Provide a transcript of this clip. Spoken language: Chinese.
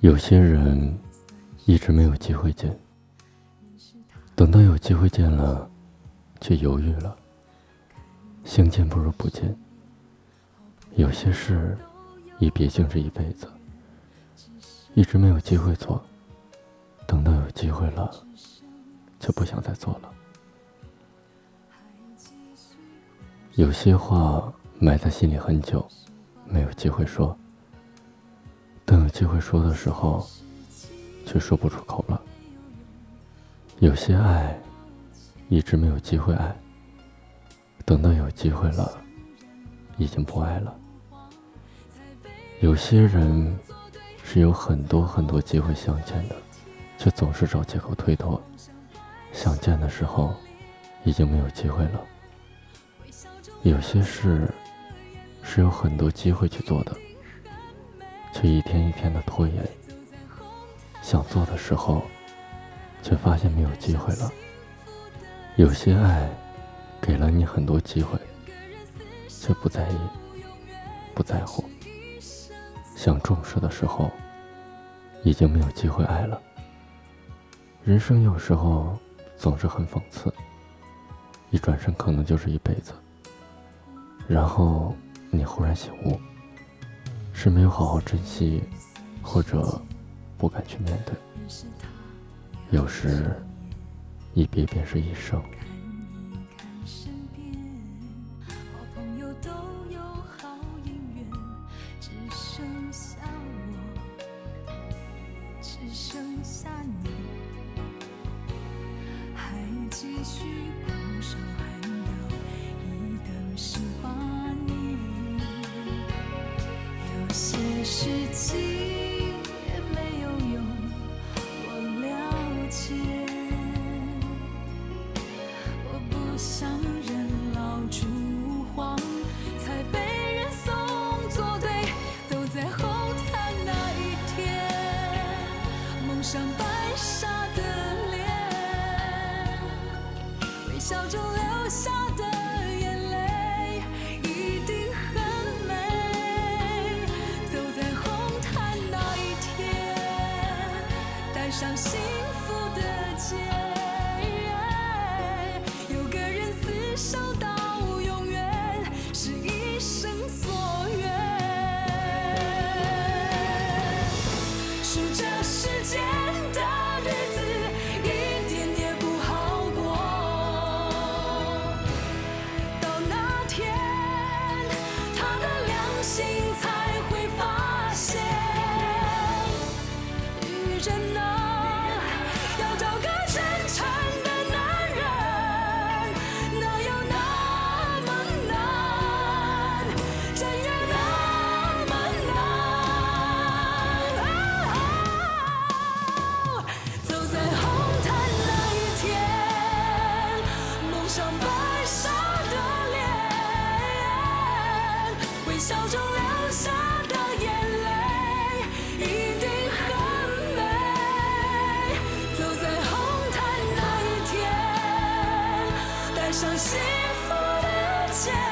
有些人一直没有机会见，等到有机会见了，却犹豫了。相见不如不见。有些事，一别竟是一辈子，一直没有机会做，等到有机会了，就不想再做了。有些话埋在心里很久，没有机会说。等有机会说的时候，却说不出口了。有些爱，一直没有机会爱。等到有机会了，已经不爱了。有些人，是有很多很多机会相见的，却总是找借口推脱。想见的时候，已经没有机会了。有些事，是有很多机会去做的。却一天一天的拖延，想做的时候，却发现没有机会了。有些爱，给了你很多机会，却不在意，不在乎。想重视的时候，已经没有机会爱了。人生有时候总是很讽刺，一转身可能就是一辈子。然后你忽然醒悟。是没有好好珍惜，或者不敢去面对。有时，一别便是一生。继续固守些事情也没有用，我了解。我不想人老珠黄，才被人送作对，都在后台那一天，梦想带上幸福的家。上白纱的脸微笑中流下的眼泪一定很美。走在红毯那一天带上幸福的简